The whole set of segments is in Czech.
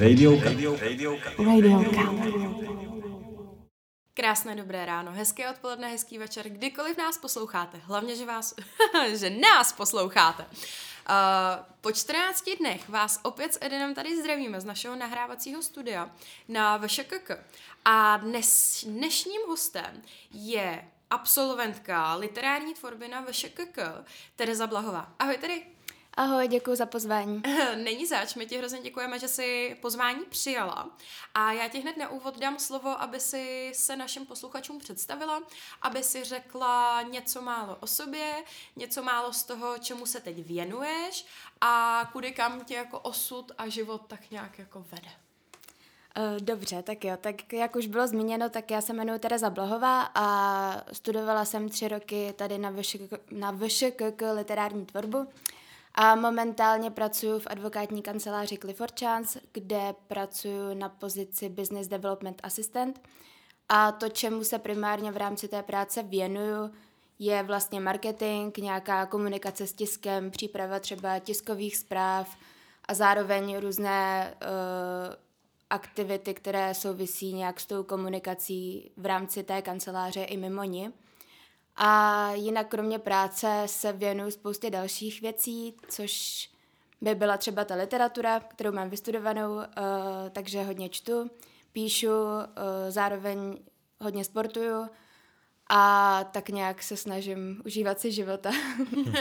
Radiouka. Krásné dobré ráno, hezké odpoledne, hezký večer, kdykoliv nás posloucháte. Hlavně, že vás, že nás posloucháte. Uh, po 14 dnech vás opět s Edinem tady zdravíme z našeho nahrávacího studia na VŠKK. A dnes, dnešním hostem je absolventka literární tvorby na VŠKK, Tereza Blahová. Ahoj tedy. Ahoj, děkuji za pozvání. Není zač, my ti hrozně děkujeme, že jsi pozvání přijala. A já ti hned na úvod dám slovo, aby si se našim posluchačům představila, aby si řekla něco málo o sobě, něco málo z toho, čemu se teď věnuješ a kudy kam tě jako osud a život tak nějak jako vede. Eh, dobře, tak jo, tak jak už bylo zmíněno, tak já se jmenuji Tereza Blahová a studovala jsem tři roky tady na VŠK, na VŠKK literární tvorbu. A momentálně pracuji v advokátní kanceláři Clifford Chance, kde pracuji na pozici Business Development Assistant. A to, čemu se primárně v rámci té práce věnuju, je vlastně marketing, nějaká komunikace s tiskem, příprava třeba tiskových zpráv a zároveň různé uh, aktivity, které souvisí nějak s tou komunikací v rámci té kanceláře i mimo ní. A jinak kromě práce se věnuju spoustě dalších věcí, což by byla třeba ta literatura, kterou mám vystudovanou, uh, takže hodně čtu, píšu, uh, zároveň hodně sportuju a tak nějak se snažím užívat si života.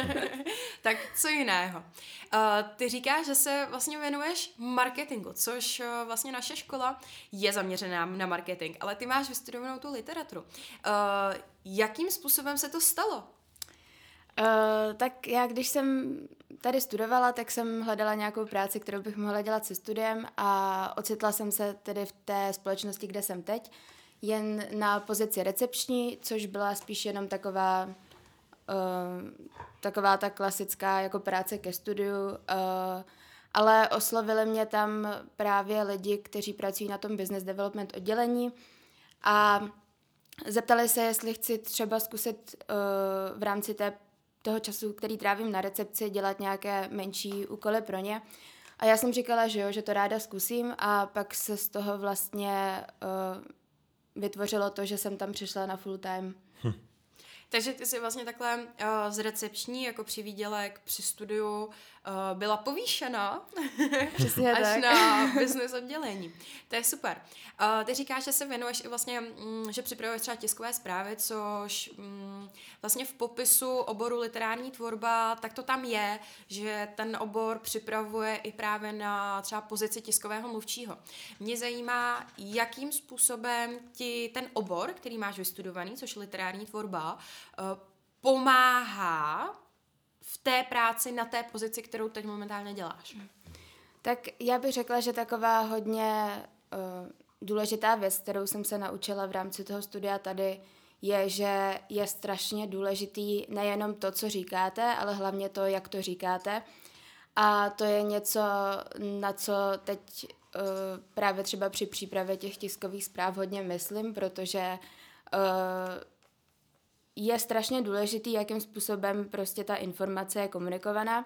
tak co jiného? Uh, ty říkáš, že se vlastně věnuješ marketingu, což uh, vlastně naše škola je zaměřená na marketing, ale ty máš vystudovanou tu literaturu. Uh, jakým způsobem se to stalo? Uh, tak já, když jsem tady studovala, tak jsem hledala nějakou práci, kterou bych mohla dělat se studiem a ocitla jsem se tedy v té společnosti, kde jsem teď, jen na pozici recepční, což byla spíš jenom taková uh, taková ta klasická jako práce ke studiu, uh, ale oslovili mě tam právě lidi, kteří pracují na tom business development oddělení a zeptali se, jestli chci třeba zkusit uh, v rámci té, toho času, který trávím na recepci, dělat nějaké menší úkoly pro ně. A já jsem říkala, že jo, že to ráda zkusím a pak se z toho vlastně uh, vytvořilo to, že jsem tam přišla na full time. Hm. Takže ty jsi vlastně takhle uh, z recepční jako při výdělek, při studiu uh, byla povýšena Přesně až tak. na business oddělení. To je super. Uh, ty říkáš, že se věnuješ i vlastně, um, že připravuješ třeba tiskové zprávy, což um, vlastně v popisu oboru literární tvorba, tak to tam je, že ten obor připravuje i právě na třeba pozici tiskového mluvčího. Mě zajímá, jakým způsobem ti ten obor, který máš vystudovaný, což je literární tvorba, uh, pomáhá v té práci na té pozici, kterou teď momentálně děláš? Tak já bych řekla, že taková hodně uh, důležitá věc, kterou jsem se naučila v rámci toho studia tady, je, že je strašně důležitý nejenom to, co říkáte, ale hlavně to, jak to říkáte. A to je něco, na co teď uh, právě třeba při přípravě těch tiskových zpráv hodně myslím, protože uh, je strašně důležitý, jakým způsobem prostě ta informace je komunikovaná.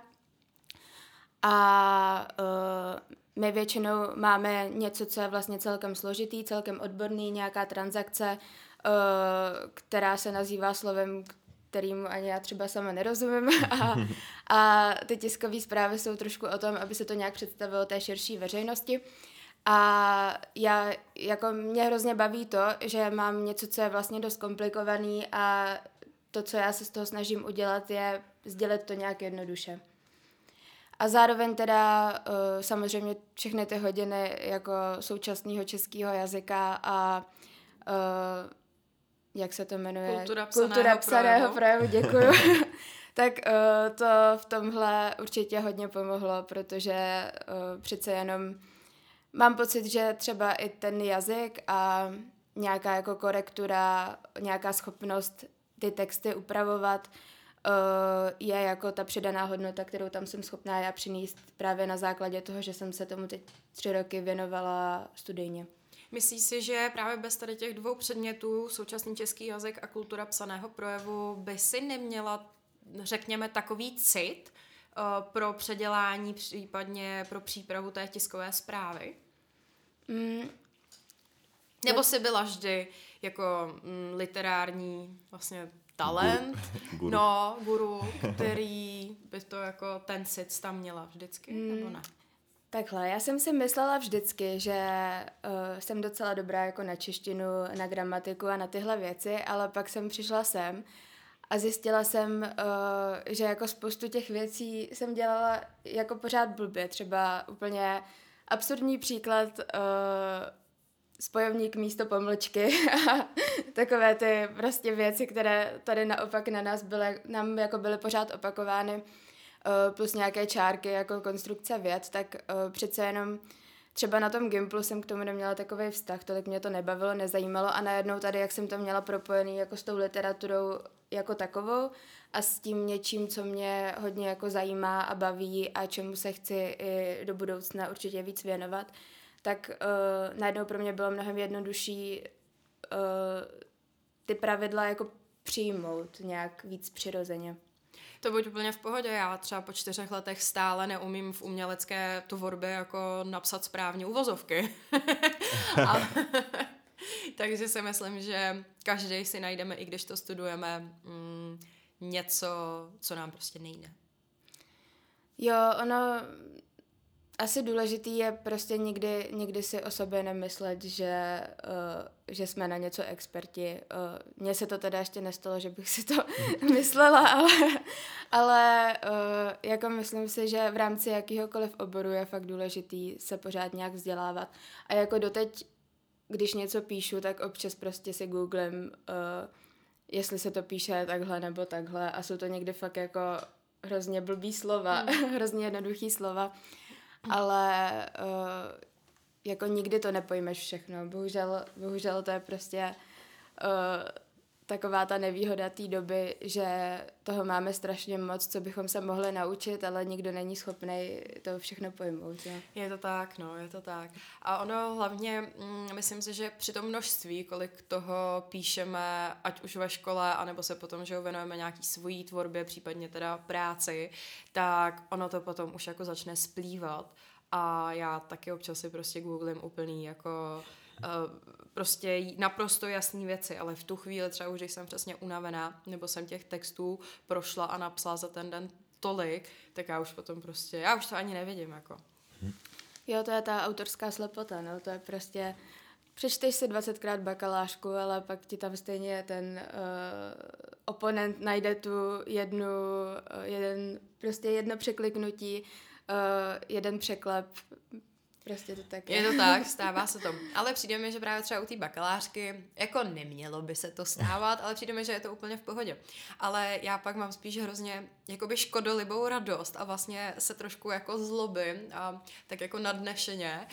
A uh, my většinou máme něco, co je vlastně celkem složitý, celkem odborný, nějaká transakce, uh, která se nazývá slovem, kterým ani já třeba sama nerozumím. A, a ty tiskové zprávy jsou trošku o tom, aby se to nějak představilo té širší veřejnosti. A já, jako mě hrozně baví to, že mám něco, co je vlastně dost komplikovaný a to, co já se z toho snažím udělat, je sdělit to nějak jednoduše. A zároveň teda uh, samozřejmě všechny ty hodiny jako současného českého jazyka a uh, jak se to jmenuje? Kultura psaného, Kultura psaného projevu. projevu děkuju. tak uh, to v tomhle určitě hodně pomohlo, protože přece jenom mám pocit, že třeba i ten jazyk a nějaká jako korektura, nějaká schopnost ty texty upravovat uh, je jako ta přidaná hodnota, kterou tam jsem schopná já přinést právě na základě toho, že jsem se tomu teď tři roky věnovala studijně. Myslíš si, že právě bez tady těch dvou předmětů, současný český jazyk a kultura psaného projevu, by si neměla, řekněme, takový cit uh, pro předělání, případně pro přípravu té tiskové zprávy? Mm. Nebo jsi byla vždy jako mm, literární vlastně talent, guru. no, guru, který by to jako ten sit tam měla vždycky, mm. nebo ne? Takhle, já jsem si myslela vždycky, že uh, jsem docela dobrá jako na češtinu, na gramatiku a na tyhle věci, ale pak jsem přišla sem a zjistila jsem, uh, že jako spoustu těch věcí jsem dělala jako pořád blbě. Třeba úplně absurdní příklad uh, spojovník místo pomlčky. A takové ty prostě věci, které tady naopak na nás byly, nám jako byly pořád opakovány, uh, plus nějaké čárky jako konstrukce věd, tak uh, přece jenom třeba na tom Gimplu jsem k tomu neměla takový vztah, tolik mě to nebavilo, nezajímalo a najednou tady, jak jsem to měla propojený jako s tou literaturou jako takovou a s tím něčím, co mě hodně jako zajímá a baví a čemu se chci i do budoucna určitě víc věnovat, tak uh, najednou pro mě bylo mnohem jednodušší uh, ty pravidla jako přijmout nějak víc přirozeně. To buď úplně v pohodě. Já třeba po čtyřech letech stále neumím v umělecké tvorbě jako napsat správně uvozovky. takže si myslím, že každý si najdeme, i když to studujeme, mm, něco, co nám prostě nejde. Jo, ono asi důležitý je prostě nikdy, nikdy si o sobě nemyslet, že, uh, že jsme na něco experti. Uh, Mně se to teda ještě nestalo, že bych si to myslela, ale, ale uh, jako myslím si, že v rámci jakýhokoliv oboru je fakt důležitý se pořád nějak vzdělávat. A jako doteď, když něco píšu, tak občas prostě si googlem, uh, jestli se to píše takhle nebo takhle a jsou to někdy fakt jako hrozně blbý slova, mm. hrozně jednoduchý slova ale uh, jako nikdy to nepojmeš všechno. Bohužel, bohužel to je prostě uh, taková ta nevýhoda té doby, že toho máme strašně moc, co bychom se mohli naučit, ale nikdo není schopný to všechno pojmout. Jo. Je to tak, no, je to tak. A ono hlavně, mm, myslím si, že při tom množství, kolik toho píšeme, ať už ve škole, anebo se potom, že věnujeme nějaký svojí tvorbě, případně teda práci, tak ono to potom už jako začne splývat. A já taky občas si prostě googlím úplný jako prostě naprosto jasné věci, ale v tu chvíli třeba už, když jsem přesně unavená, nebo jsem těch textů prošla a napsala za ten den tolik, tak já už potom prostě, já už to ani nevidím, jako. Jo, to je ta autorská slepota, no, to je prostě, přečteš si 20krát bakalářku, ale pak ti tam stejně ten uh, oponent najde tu jednu, uh, jeden, prostě jedno překliknutí, uh, jeden překlep, Prostě to tak je. Je to tak, stává se to. Ale přijde mi, že právě třeba u té bakalářky, jako nemělo by se to stávat, ale přijde mi, že je to úplně v pohodě. Ale já pak mám spíš hrozně jakoby škodolibou radost a vlastně se trošku jako zlobím a tak jako nadnešeně,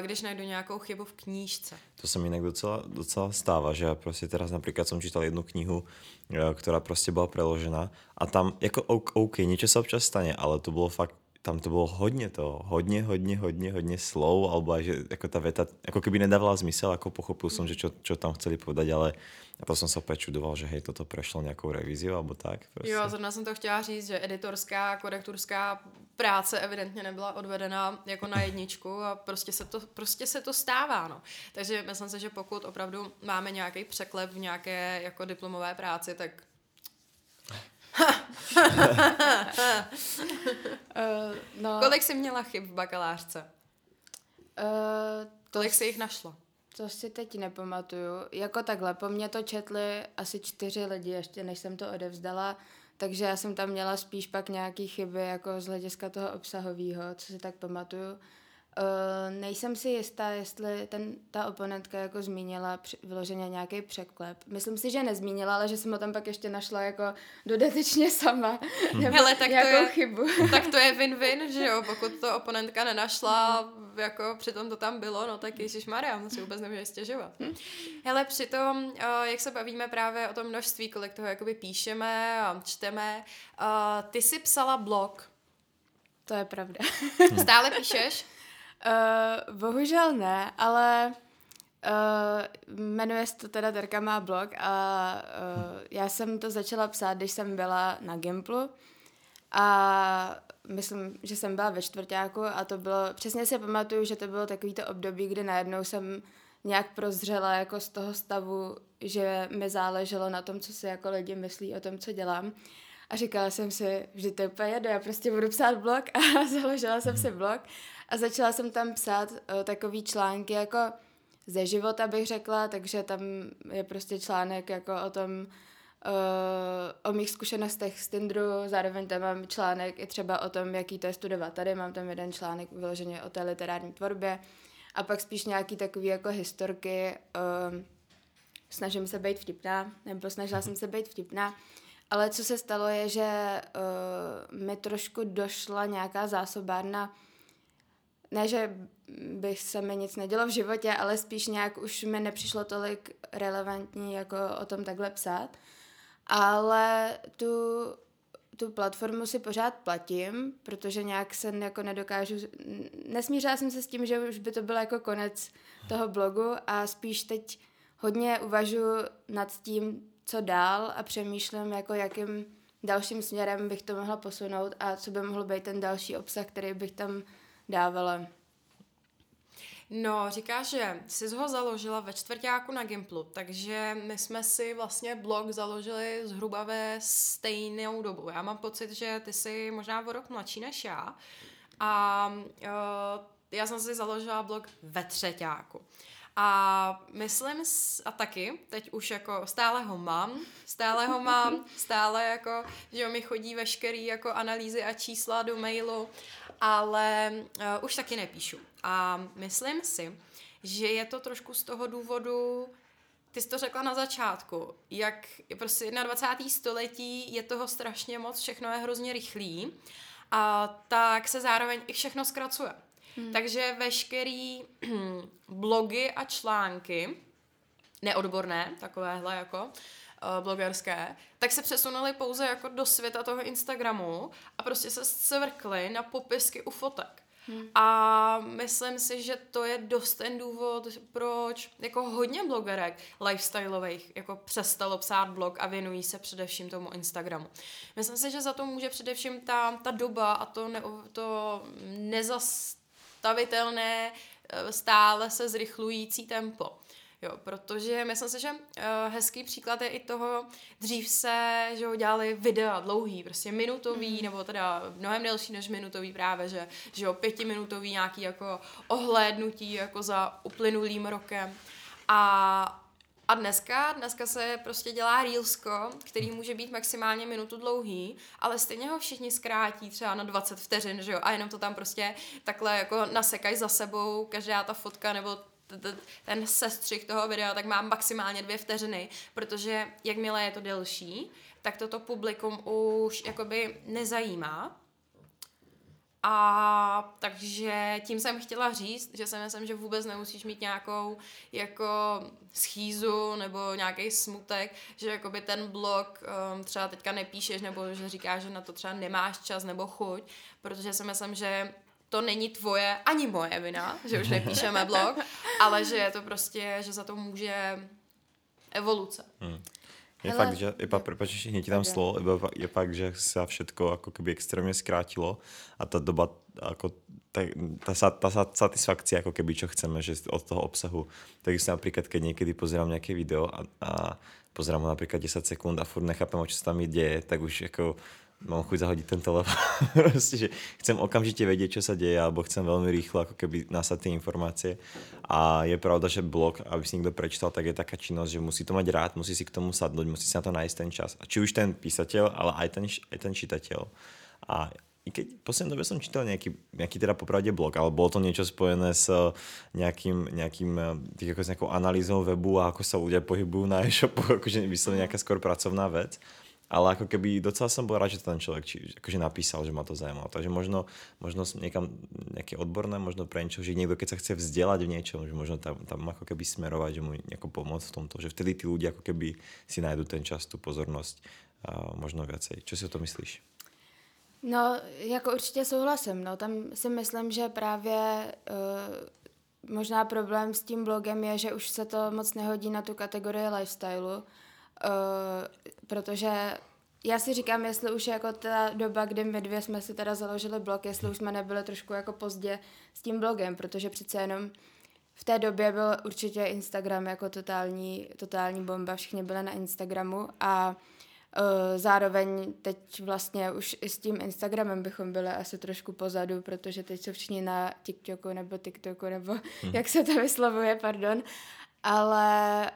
když najdu nějakou chybu v knížce. To se mi jinak docela, docela stává, že prostě teraz například jsem čítal jednu knihu, e, která prostě byla preložená a tam jako OK, niečo sa občas stane, ale to bylo fakt tam to bylo hodně to, hodně, hodně, hodně, hodně slov, alebo že jako ta veta, jako keby nedávala zmysel, jako pochopil jsem, že čo, čo tam chceli povedať, ale a potom jsem se opět čudoval, že hej, toto prešlo nějakou revizi, alebo tak. Prostě. Jo, zrovna jsem to chtěla říct, že editorská, korektorská práce evidentně nebyla odvedena jako na jedničku a prostě se to, prostě se to stává, no. Takže myslím si, že pokud opravdu máme nějaký překlep v nějaké jako diplomové práci, tak uh, no. Kolik jsi měla chyb v bakalářce? Uh, Kolik jsi jich našla? To si teď nepamatuju. Jako takhle, po mně to četli asi čtyři lidi, ještě než jsem to odevzdala, takže já jsem tam měla spíš pak nějaký chyby jako z hlediska toho obsahového, co si tak pamatuju. Uh, nejsem si jistá, jestli ten, ta oponentka jako zmínila při, vyloženě nějaký překlep. Myslím si, že nezmínila, ale že jsem ho tam pak ještě našla jako dodatečně sama. Hmm. Hele, tak to je, chybu. tak to je win-win, že jo? Pokud to oponentka nenašla, hmm. jako přitom to tam bylo, no tak Ježíš Maria, si vůbec nemůžeš stěžovat. Hmm. Hele, přitom, uh, jak se bavíme právě o tom množství, kolik toho jakoby píšeme a čteme, uh, ty si psala blog. To je pravda. Stále píšeš? Uh, bohužel ne, ale uh, jmenuje se to teda Terka má blog a uh, já jsem to začala psát, když jsem byla na Gimplu A myslím, že jsem byla ve čtvrtáku a to bylo, přesně si pamatuju, že to bylo takový to období, kdy najednou jsem nějak prozřela jako z toho stavu, že mi záleželo na tom, co si jako lidi myslí o tom, co dělám. A říkala jsem si, že to je úplně jedno, já prostě budu psát blog a založila jsem si blog a začala jsem tam psát uh, takový články jako ze života bych řekla, takže tam je prostě článek jako o tom, uh, o mých zkušenostech z Tindru, zároveň tam mám článek i třeba o tom, jaký to je studovat. Tady, mám tam jeden článek vyloženě o té literární tvorbě. A pak spíš nějaký takový jako historky, uh, snažím se být vtipná, nebo snažila jsem se být vtipná, ale co se stalo je, že uh, mi trošku došla nějaká zásobárna ne, že bych se mi nic nedělo v životě, ale spíš nějak už mi nepřišlo tolik relevantní jako o tom takhle psát. Ale tu, tu platformu si pořád platím, protože nějak se jako nedokážu, nesmířila jsem se s tím, že už by to byl jako konec toho blogu a spíš teď hodně uvažuji nad tím, co dál a přemýšlím, jako jakým dalším směrem bych to mohla posunout a co by mohl být ten další obsah, který bych tam dávala. No, říká, že jsi ho založila ve čtvrtáku na Gimplu, takže my jsme si vlastně blog založili zhruba ve stejnou dobu. Já mám pocit, že ty jsi možná o rok mladší než já a uh, já jsem si založila blog ve třetíku. A myslím, a taky, teď už jako stále ho mám, stále ho mám, stále jako, že mi chodí veškerý jako analýzy a čísla do mailu ale uh, už taky nepíšu. A myslím si, že je to trošku z toho důvodu, ty jsi to řekla na začátku, jak prostě 21. století je toho strašně moc, všechno je hrozně rychlý, a tak se zároveň i všechno zkracuje. Hmm. Takže veškerý blogy a články, neodborné, takovéhle jako, uh, blogerské, tak se přesunuli pouze jako do světa toho Instagramu a prostě se zcvrkli na popisky u fotek. Hmm. A myslím si, že to je dost ten důvod, proč jako hodně blogerek lifestyleových jako přestalo psát blog a věnují se především tomu Instagramu. Myslím si, že za to může především ta, ta doba a to, ne, to nezastavitelné eh, stále se zrychlující tempo. Jo, protože myslím si, že uh, hezký příklad je i toho, dřív se, že ho dělali videa dlouhý, prostě minutový, mm. nebo teda mnohem delší než minutový právě, že, že jo, pětiminutový nějaký jako ohlédnutí jako za uplynulým rokem. A a dneska, dneska se prostě dělá reelsko, který může být maximálně minutu dlouhý, ale stejně ho všichni zkrátí třeba na 20 vteřin, že jo, a jenom to tam prostě takhle jako nasekají za sebou, každá ta fotka nebo ten sestřih toho videa, tak mám maximálně dvě vteřiny, protože jakmile je to delší, tak toto publikum už jakoby nezajímá. A takže tím jsem chtěla říct, že si myslím, že vůbec nemusíš mít nějakou jako schýzu nebo nějaký smutek, že jakoby ten blog um, třeba teďka nepíšeš nebo že říkáš, že na to třeba nemáš čas nebo chuť, protože si myslím, že to není tvoje ani moje vina, že už nepíšeme blog, ale že je to prostě, že za to může evoluce. Hmm. Je Hele. fakt, že, je pak, prepač, hneď ti dám slovo, je, je fakt, že sa všetko ako keby extrémně skrátilo a ta doba, ako, ta, ta, ta, ta satisfakcia, ako keby, čo chceme, že od toho obsahu, tak si napríklad, keď niekedy pozerám nejaké video a, a pozerám ho napríklad 10 sekúnd a furt nechápem, o čo sa tam deje, tak už ako mám chuť zahodiť ten telefon. Proste, že chcem okamžite vedieť, čo sa deje, alebo chcem veľmi rýchlo ako keby nasať tie informácie. A je pravda, že blog, aby si niekto prečítal, tak je taká činnosť, že musí to mať rád, musí si k tomu sadnúť, musí si na to nájsť ten čas. A či už ten písateľ, ale aj ten, aj ten čitateľ. A i keď v poslednej dobe som čítal nejaký, nejaký teda popravde blog, ale bolo to niečo spojené s nejakým, nejakým tých, ako s nejakou analýzou webu a ako sa ľudia pohybujú na e-shopu, akože vyslovene nejaká skôr pracovná vec ale ako keby docela som bol rád, že to ten človek či, akože napísal, že ma to zajímalo. Takže možno, možno niekam nejaké odborné, možno pre niečo, že niekto keď sa chce vzdelať v niečom, že možno tam, tam ako keby smerovať, že mu nejako pomôcť v tomto, že vtedy tí ľudia ako keby si nájdu ten čas, tú pozornosť a možno viacej. Čo si o to myslíš? No, jako určitě souhlasím. No. Tam si myslím, že právě uh, možná problém s tím blogem je, že už se to moc nehodí na tu kategorii lifestylu, Uh, protože já si říkám, jestli už jako ta doba, kdy my dvě jsme si teda založili blog, jestli už jsme nebyli trošku jako pozdě s tím blogem, protože přece jenom v té době byl určitě Instagram jako totální, totální bomba, všichni byli na Instagramu a uh, zároveň teď vlastně už i s tím Instagramem bychom byli asi trošku pozadu, protože teď jsou všichni na TikToku nebo TikToku, nebo hmm. jak se to vyslovuje, pardon. Ale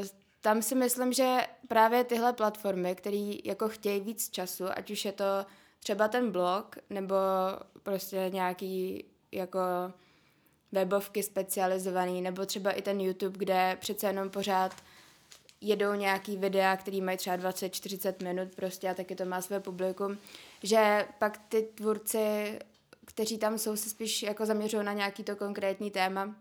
uh, tam si myslím, že právě tyhle platformy, které jako chtějí víc času, ať už je to třeba ten blog, nebo prostě nějaký jako webovky specializovaný, nebo třeba i ten YouTube, kde přece jenom pořád jedou nějaký videa, který mají třeba 20-40 minut prostě a taky to má své publikum, že pak ty tvůrci, kteří tam jsou, se spíš jako zaměřují na nějaký to konkrétní téma,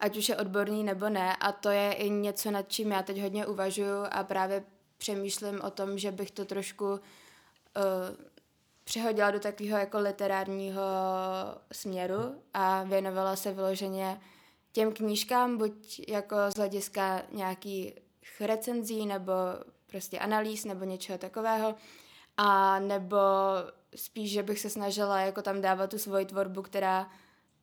ať už je odborný nebo ne a to je i něco, nad čím já teď hodně uvažuju a právě přemýšlím o tom, že bych to trošku uh, přehodila do takového jako literárního směru a věnovala se vyloženě těm knížkám, buď jako z hlediska nějakých recenzí nebo prostě analýz nebo něčeho takového, a nebo spíš, že bych se snažila jako tam dávat tu svoji tvorbu, která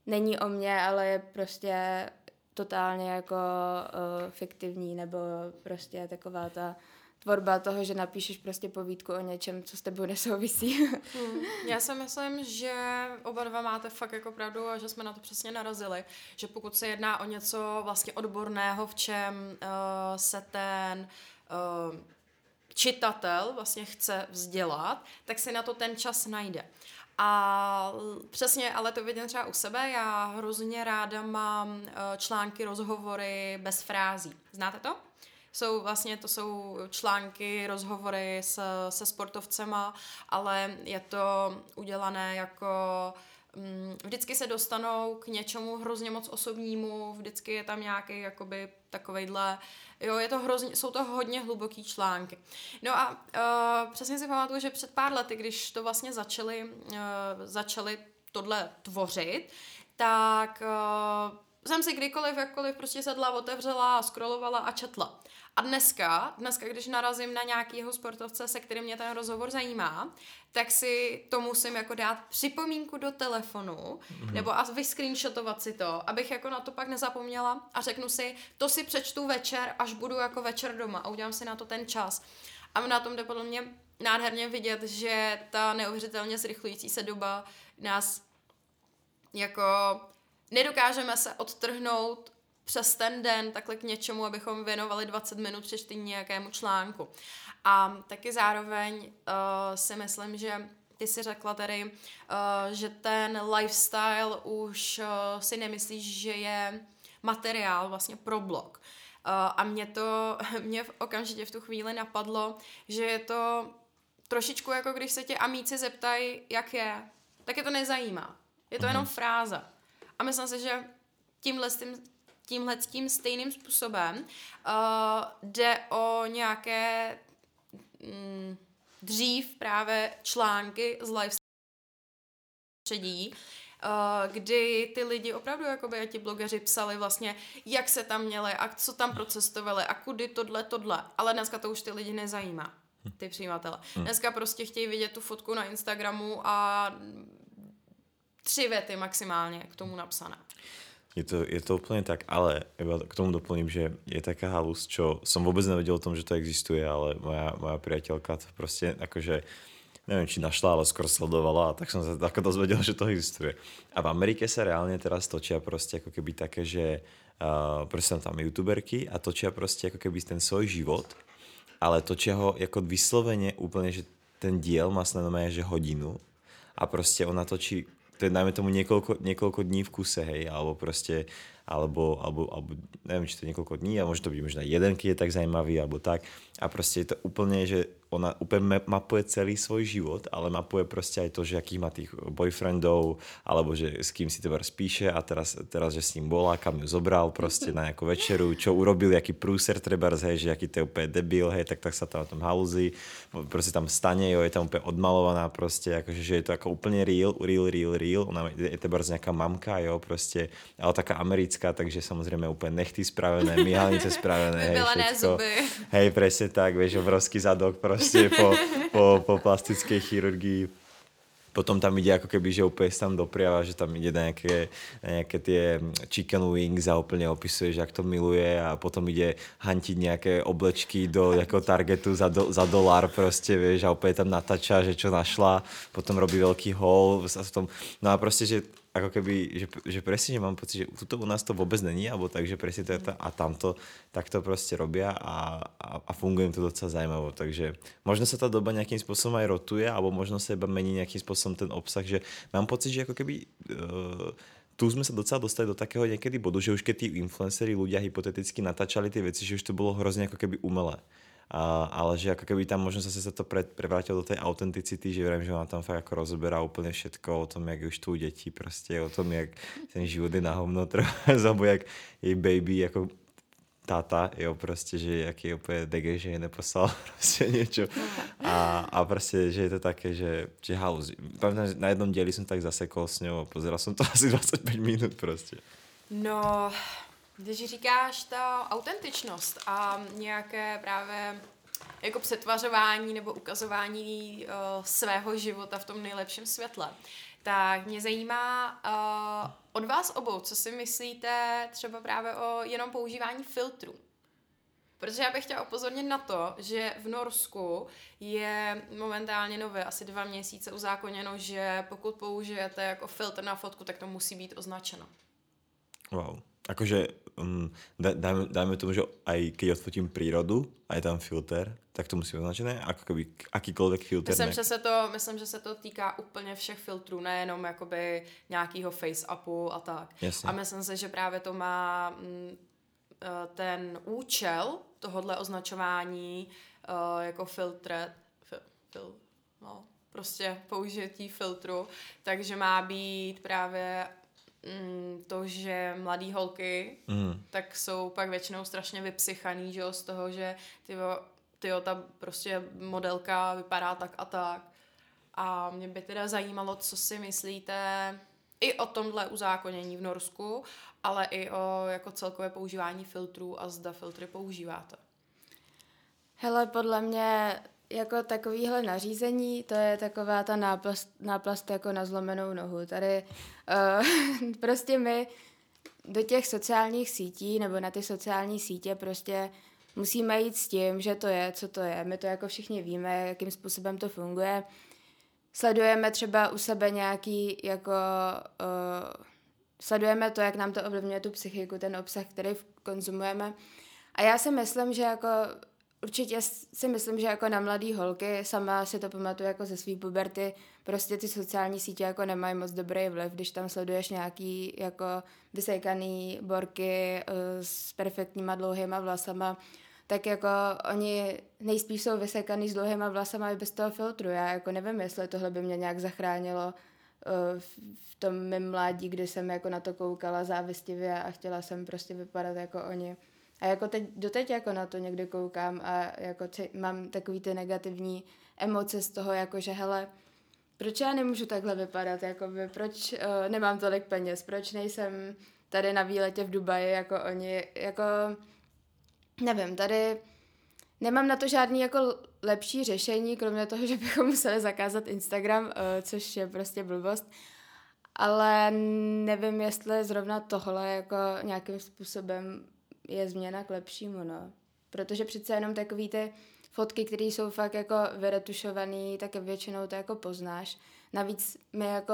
není o mně, ale je prostě totálně jako uh, fiktivní nebo prostě taková ta tvorba toho, že napíšeš prostě povídku o něčem, co s tebou nesouvisí. Hmm. Já si myslím, že oba dva máte fakt jako pravdu a že jsme na to přesně narazili, že pokud se jedná o něco vlastně odborného, v čem uh, se ten uh, čitatel vlastně chce vzdělat, tak si na to ten čas najde. A přesně, ale to vidím třeba u sebe, já hrozně ráda mám eh, články, rozhovory bez frází. Znáte to? Jsou vlastně, to jsou články, rozhovory s, se sportovcema, ale je to udělané jako mm, vždycky se dostanou k něčemu hrozně moc osobnímu, vždycky je tam nějaký jakoby takovejhle, jo, je to hrozně, jsou to hodně hluboký články. No a uh, přesně si pamatuju, že před pár lety, když to vlastně začali, uh, začali tohle tvořit, tak uh, jsem si kdykoliv, jakkoliv prostě sedla, otevřela, scrollovala a četla. A dneska, dneska, když narazím na nějakého sportovce, se kterým mě ten rozhovor zajímá, tak si to musím jako dát připomínku do telefonu, mm-hmm. nebo a vyscreenshotovat si to, abych jako na to pak nezapomněla a řeknu si, to si přečtu večer, až budu jako večer doma a udělám si na to ten čas. A na tom jde podle mě nádherně vidět, že ta neuvěřitelně zrychlující se doba nás jako nedokážeme se odtrhnout přes ten den takhle k něčemu, abychom věnovali 20 minut přečtení nějakému článku. A taky zároveň uh, si myslím, že ty si řekla tady, uh, že ten lifestyle už uh, si nemyslíš, že je materiál vlastně pro blog. Uh, a mě to, mě v okamžitě v tu chvíli napadlo, že je to trošičku jako když se tě amíci zeptají, jak je, tak je to nezajímá. Je to jenom mhm. fráze. A myslím si, že tímhle s tím tímhle tím stejným způsobem. Uh, jde o nějaké mm, dřív právě články z lifestyle prostředí, uh, kdy ty lidi opravdu, jakoby a ti blogeři psali vlastně, jak se tam měli a co tam procestovali a kudy tohle, tohle. Ale dneska to už ty lidi nezajímá, ty přijímatele. Hm. Dneska prostě chtějí vidět tu fotku na Instagramu a tři věty maximálně k tomu napsané. Je to, je to úplne tak, ale k tomu doplním, že je taká halus, čo som vôbec nevedel o tom, že to existuje, ale moja, moja priateľka to proste akože neviem, či našla, ale skoro sledovala a tak som sa tako dozvedel, že to existuje. A v Amerike sa reálne teraz točia proste ako keby také, že uh, proste tam youtuberky a točia proste ako keby ten svoj život, ale točia ho ako vyslovene úplne, že ten diel má snad že hodinu a proste ona točí to je dajme tomu niekoľko, niekoľko dní v kuse, hej, alebo proste alebo, alebo, alebo neviem, či to niekoľko dní a môže to byť možno jeden, keď je tak zajímavý, alebo tak. A proste je to úplne, že ona úplne mapuje celý svoj život, ale mapuje proste aj to, že akých má tých boyfriendov, alebo že s kým si teber spíše a teraz, teraz že s ním bola, kam ju zobral proste na nejakú večeru, čo urobil, aký prúser treba, hej, že aký to je úplne debil, hej, tak, tak sa tam na tom haluzí, proste tam stane, jo, je tam úplne odmalovaná proste, akože, že je to ako úplne real, real, real, real, ona je teber nejaká mamka, jo, proste, ale taká americká erotická, takže samozrejme úplne nechty spravené, myhalnice spravené. hej, všetko. zuby. Hej, presne tak, vieš, obrovský zadok, prostě po, po, po plastické chirurgii potom tam ide ako keby, že úplne tam dopriava, že tam ide na nejaké, na nejaké tie chicken wings a úplne opisuje, že ak to miluje a potom ide hantiť nejaké oblečky do ako targetu za, do, za dolár proste, vieš, a úplne tam natáča, že čo našla, potom robí veľký haul a tom, no a proste, že ako keby, že, že presne mám pocit, že tuto u nás to vôbec není, alebo tak, že presne to je a tamto tak to proste robia a, a, a funguje to docela zaujímavo, takže možno sa tá doba nejakým spôsobom aj rotuje, alebo možno sa iba mení nejakým spôsobom ten obsah, že mám pocit, že ako keby uh, tu sme sa docela dostali do takého niekedy bodu, že už keď tí influenceri ľudia hypoteticky natáčali tie veci, že už to bolo hrozne ako keby umelé. A, ale že ako keby tam možno zase sa to pre, prevrátilo do tej autenticity, že viem, že ona tam fakt ako rozoberá úplne všetko o tom, jak už tu deti proste, o tom, jak ten život je na hovno alebo jak jej baby ako táta, jo, prostě, že jaký je úplně dege, že je neposlal prostě něco. A, a prostě, že je to také, že, že halus. Na jednom děli jsem tak zasekol s ňou a pozeral jsem to asi 25 minut prostě. No, když říkáš ta autentičnost a nějaké právě jako přetvařování nebo ukazování uh, svého života v tom nejlepším světle, tak mě zajímá uh, od vás obou, co si myslíte třeba právě o jenom používání filtrů. Protože já bych chtěla upozornit na to, že v Norsku je momentálně nové asi dva měsíce uzákoněno, že pokud použijete jako filtr na fotku, tak to musí být označeno. Wow. Akože um, dajme, dajme tomu, že aj keď odfotím prírodu a je tam filter, tak to musí být označené, ako keby akýkoliv filter. Myslím, že se to, myslím, že se to týká úplně všech filtrů, nejenom jakoby nějakýho face-upu a tak. Jasně. A myslím si, že právě to má mm, eh, ten účel tohodle označování uh, jako filtr, fil, fil, no, prostě použití filtru, takže má být právě mm, to, že mladý holky, mm. tak jsou pak většinou strašně vypsychaný, že jo, z toho, že ty tyjo, ta prostě modelka vypadá tak a tak. A mě by teda zajímalo, co si myslíte i o tomhle uzákonění v Norsku, ale i o jako celkové používání filtrů a zda filtry používáte. Hele, podle mě jako takovýhle nařízení, to je taková ta náplast, náplast jako na zlomenou nohu. Tady uh, prostě my do těch sociálních sítí nebo na ty sociální sítě prostě musíme jít s tím, že to je, co to je. My to jako všichni víme, jakým způsobem to funguje. Sledujeme třeba u sebe nějaký jako... Uh, sledujeme to, jak nám to ovlivňuje tu psychiku, ten obsah, který konzumujeme. A já si myslím, že jako určitě si myslím, že jako na mladý holky, sama si to pamatuju jako ze svý puberty, prostě ty sociální sítě jako nemají moc dobrý vliv, když tam sleduješ nějaký jako vysejkaný borky uh, s perfektníma dlouhýma vlasama, tak jako oni nejspíš jsou vysekaný s dlouhýma vlasama i bez toho filtru. Já jako nevím, jestli tohle by mě nějak zachránilo uh, v tom mém mládí, kdy jsem jako na to koukala závistivě a chtěla jsem prostě vypadat jako oni. A jako teď, doteď jako na to někdy koukám a jako či, mám takový ty negativní emoce z toho, jako že hele, proč já nemůžu takhle vypadat, jakoby, proč uh, nemám tolik peněz, proč nejsem tady na výletě v Dubaji jako oni, jako nevím, tady nemám na to žádný jako lepší řešení, kromě toho, že bychom museli zakázat Instagram, uh, což je prostě blbost, ale nevím, jestli zrovna tohle jako nějakým způsobem je změna k lepšímu, no. Protože přece jenom takový ty fotky, které jsou fakt jako vyretušované, tak většinou to jako poznáš. Navíc my jako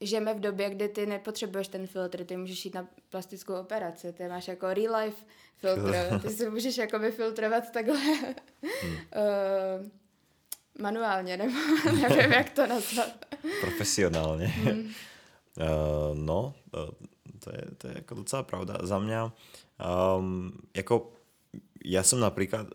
žijeme v době, kdy ty nepotřebuješ ten filtr, ty můžeš jít na plastickou operaci, ty máš jako real life filtr, ty si můžeš jako vyfiltrovat takhle hmm. uh, manuálně, nebo nevím, jak to nazvat. Profesionálně. Hmm. Uh, no, uh, to je, to je jako docela pravda. Za mě Um, jako já jsem například,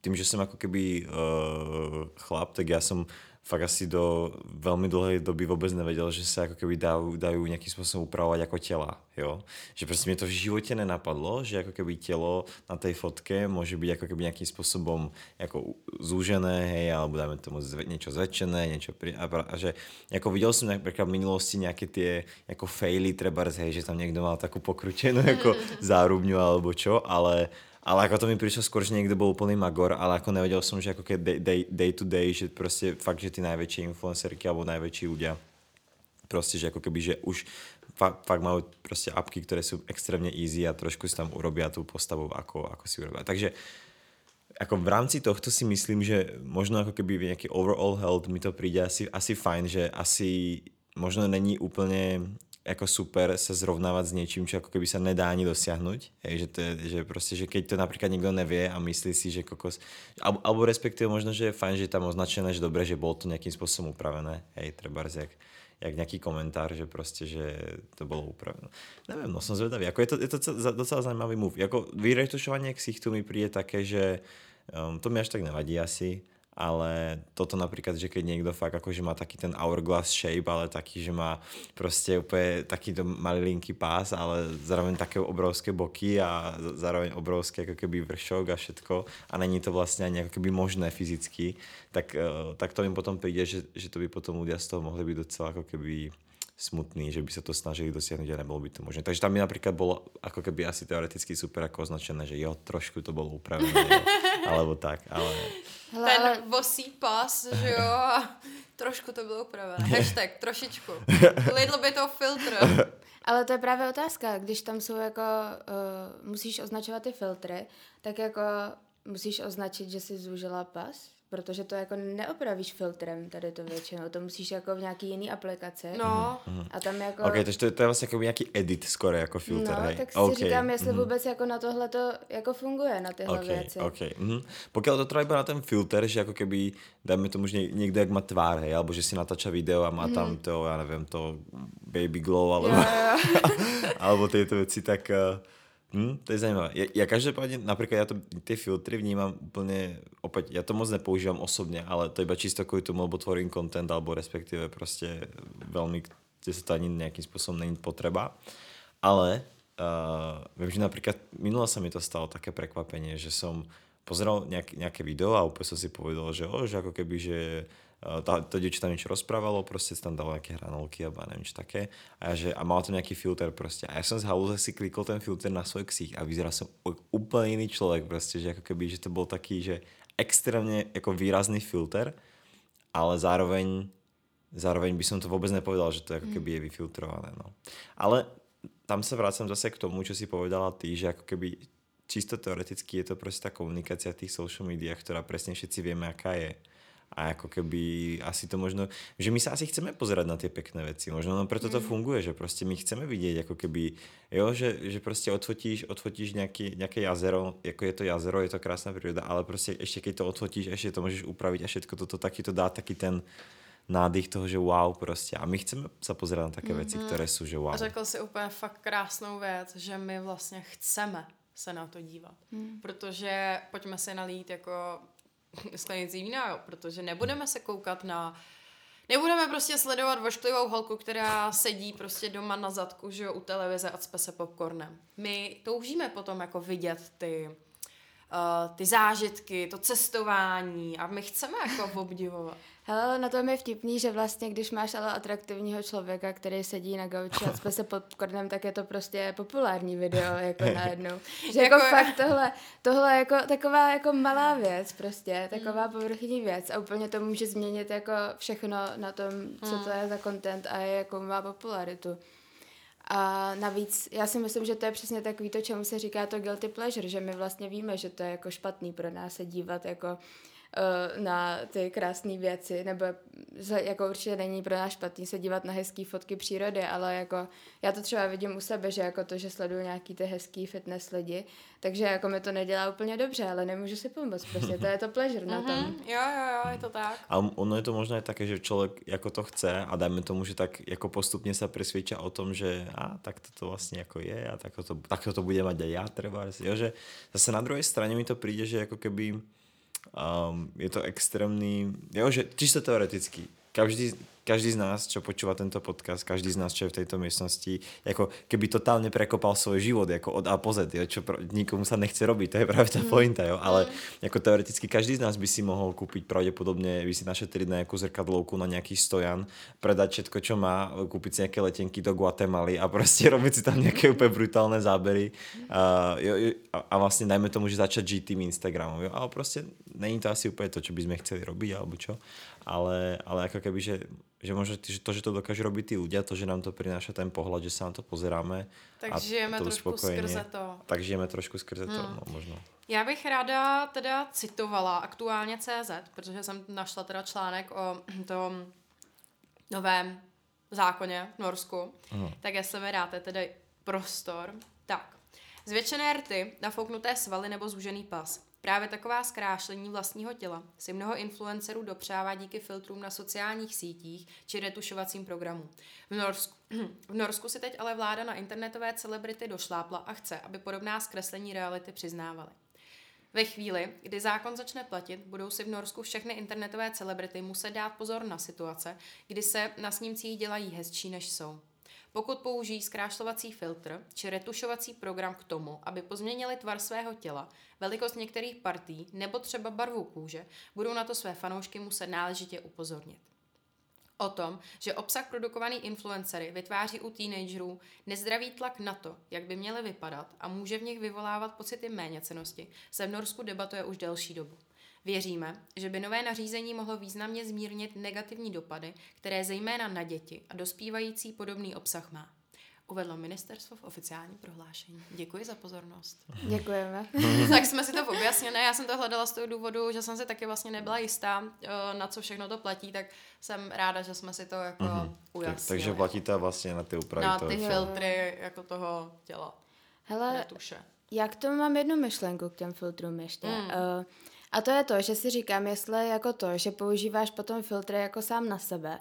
tím, že jsem jako keby uh, chlap, tak já jsem fakt asi do veľmi dlhej doby vôbec nevedel, že sa ako keby dajú, dajú nejakým spôsobom upravovať ako tela, jo. Že proste mi to v živote nenapadlo, že ako keby telo na tej fotke môže byť ako keby nejakým spôsobom ako zúžené, hej, alebo dáme tomu zve, niečo zväčšené, niečo pri, a, a, že ako videl som napríklad v minulosti nejaké tie ako faily, treba hej, že tam niekto mal takú pokrutenú ako zárubňu alebo čo, ale ale ako to mi prišlo skôr, že niekto bol úplný magor, ale ako nevedel som, že ako keď day, day, day to day, že proste fakt, že tí najväčšie influencerky alebo najväčší ľudia proste, že ako keby, že už fakt, fakt majú proste apky, ktoré sú extrémne easy a trošku si tam urobia tú postavu, ako, ako si urobia. Takže ako v rámci tohto si myslím, že možno ako keby nejaký overall health mi to príde asi, asi fajn, že asi možno není úplne ako super sa zrovnávať s niečím, čo ako keby sa nedá ani. Hej, že, to je, že proste, že keď to napríklad niekto nevie a myslí si, že kokos... Alebo, alebo respektíve možno, že je fajn, že je tam označené, že dobre, že bolo to nejakým spôsobom upravené. Hej, treba jak, jak nejaký komentár, že proste, že to bolo upravené. Neviem, no som zvedavý. Ako je to, je to docela zaujímavý move. Ako vyretušovanie ksichtu mi príde také, že um, to mi až tak nevadí asi ale toto napríklad, že keď niekto fakt akože má taký ten hourglass shape, ale taký, že má proste úplne takýto malilinký pás, ale zároveň také obrovské boky a zároveň obrovské ako keby vršok a všetko a není to vlastne ani ako keby možné fyzicky, tak, eh, tak to mi potom príde, že, že to by potom ľudia z toho mohli byť docela ako keby smutný, že by sa to snažili dosiahnuť a nebolo by to možné. Takže tam by napríklad bolo ako keby asi teoreticky super ako označené, že jo, trošku to bolo upravené, alebo tak, ale... Hele, Ten ale... vosí pas, že jo, trošku to bylo upravené. Hashtag, trošičku. Little bit of filter. Ale to je právě otázka, když tam jsou jako, uh, musíš označovat ty filtry, tak jako musíš označit, že jsi zúžila pas? Protože to jako neopravíš filtrem tady to většinou, to musíš jako v nějaký jiný aplikaci. No. A tam jako... Ok, takže to, je, to je vlastně jako nějaký edit skoro jako filtr, no, hej? tak si okay. říkám, jestli mm-hmm. vůbec jako na tohle to jako funguje, na tyhle okay, věci. Ok, mm-hmm. Pokud to trvá na ten filter, že jako keby, dajme tomu, že někdo jak má tvár, hej, alebo že si natáča video a má mm. tam to, já nevím, to baby glow, alebo, jo, jo. alebo tyto věci, tak... Uh, Hmm, to je zajímavé. Ja každopádne, napríklad ja to, tie filtry vnímam úplne, opäť, ja to moc nepoužívam osobne, ale to iba čisto kvôli tomu, lebo tvorím content, alebo respektíve proste veľmi, kde sa to ani nejakým spôsobom není potreba. Ale uh, viem, že napríklad minula sa mi to stalo také prekvapenie, že som pozeral nejaké video a úplne som si povedal, že, o, že ako keby, že tá, to dievča tam niečo rozprávalo, proste tam dalo nejaké hranolky alebo neviem čo také a, ja, že, a mal to nejaký filter proste a ja som z halúze si klikol ten filter na svoj ksích a vyzeral som úplne iný človek proste, že ako keby, že to bol taký, že extrémne ako výrazný filter, ale zároveň zároveň by som to vôbec nepovedal, že to ako mm. keby je vyfiltrované. No. Ale tam sa vrácam zase k tomu, čo si povedala ty, že ako keby čisto teoreticky je to proste tá komunikácia v tých social médiách, ktorá presne všetci vieme, aká je a ako keby asi to možno, že my sa asi chceme pozerať na tie pekné veci, možno no preto to mm. funguje, že proste my chceme vidieť ako keby, jo, že, že proste odfotíš, odfotíš nejaký, nejaké jazero, ako je to jazero, je to krásna príroda, ale proste ešte keď to odfotíš, ešte to môžeš upraviť a všetko toto taky to dá taký ten nádych toho, že wow prostě. A my chceme se pozerať na také mm-hmm. věci, které jsou, že wow. A řekl si úplně fakt krásnou věc, že my vlastně chceme se na to dívat. Mm. Protože pojďme se nalít jako sklenici vína, jo, protože nebudeme se koukat na Nebudeme prostě sledovat vošklivou holku, která sedí prostě doma na zadku, že jo, u televize a cpe se popcornem. My toužíme potom jako vidět ty, uh, ty zážitky, to cestování a my chceme jako obdivovat. Hele, na tom je vtipný, že vlastně, když máš ale atraktivního člověka, který sedí na gauči a spí se popcornem, tak je to prostě populární video, jako najednou. Že jako, jako fakt tohle, tohle jako taková jako malá věc prostě, taková mm. povrchní věc a úplně to může změnit jako všechno na tom, co mm. to je za content a je, jako má popularitu. A navíc, já si myslím, že to je přesně takový to, čemu se říká to guilty pleasure, že my vlastně víme, že to je jako špatný pro nás se dívat jako Eh, na ty krásné věci, nebo jako určitě není pro nás špatný se dívat na hezké fotky přírody, ale jako já to třeba vidím u sebe, že jako to, že sleduju nějaký ty hezký fitness lidi, takže jako mi to nedělá úplně dobře, ale nemůžu si pomoct, prostě to je to pleasure na tom. Mm-hmm. Jo, jo, jo, je to tak. A ono je to možná i také, že člověk jako to chce a dajme tomu, že tak jako postupně se přesvědčí o tom, že a tak to, to vlastně jako je a tak to, tak to, to bude mať aj ja treba, jo, že zase na druhé straně mi to přijde, že jako keby Um, je to extrémný, jo, že čisto teoreticky, každý, každý z nás, čo počúva tento podcast, každý z nás, čo je v tejto miestnosti, jako keby totálně prekopal svůj život, jako od A po Z, jo, čo pro, nikomu sa nechce robiť, to je právě ta mm. pointa, jo, ale mm. jako teoreticky každý z nás by si mohol kúpiť pravděpodobně, by si našetriť na nějakou zrkadlovku, na nějaký stojan, predať všetko, čo má, kúpiť si nějaké letenky do Guatemaly a prostě robiť si tam nějaké úplně brutálne zábery a, jo, a, a vlastně dajme tomu, že začať žít tým Instagramom, jo, ale prostě není to asi úplně to, čo by sme chceli robiť, alebo čo, ale, ale ako keby, že, že možno že to, že to dokážu robiť tí ľudia, to, že nám to prináša ten pohľad, že sa na to pozeráme. Tak a žijeme to trošku skrze to. Tak žijeme trošku skrze hmm. to, no, možno. Já bych ráda teda citovala aktuálně CZ, protože jsem našla teda článek o tom novém zákoně v Norsku. Hmm. Tak jestli mi dáte tedy prostor. Tak. Zvětšené rty, nafouknuté svaly nebo zúžený pas. Právě taková zkrášlení vlastního těla si mnoho influencerů dopřává díky filtrům na sociálních sítích či retušovacím programům. V Norsku, v Norsku si teď ale vláda na internetové celebrity došlápla a chce, aby podobná zkreslení reality přiznávaly. Ve chvíli, kdy zákon začne platit, budou si v Norsku všechny internetové celebrity muset dát pozor na situace, kdy se na snímcích dělají hezčí, než jsou. Pokud použijí zkrášlovací filtr či retušovací program k tomu, aby pozměnili tvar svého těla, velikost některých partí nebo třeba barvu kůže, budou na to své fanoušky muset náležitě upozornit. O tom, že obsah produkovaný influencery vytváří u teenagerů nezdravý tlak na to, jak by měly vypadat a může v nich vyvolávat pocity méněcenosti, se v Norsku debatuje už delší dobu. Věříme, že by nové nařízení mohlo významně zmírnit negativní dopady, které zejména na děti a dospívající podobný obsah má. Uvedlo ministerstvo v oficiálním prohlášení. Děkuji za pozornost. Děkujeme. tak jsme si to objasnili. Já jsem to hledala z toho důvodu, že jsem si taky vlastně nebyla jistá, eh, na co všechno to platí, tak jsem ráda, že jsme si to jako mm-hmm. ujasnili. Tak, takže platí to vlastně na ty úpravy. Na ty filtry jako toho těla. Hele, jak to mám jednu myšlenku k těm filtrům ještě. Mm. Uh, a to je to, že si říkám, jestli jako to, že používáš potom filtry jako sám na sebe.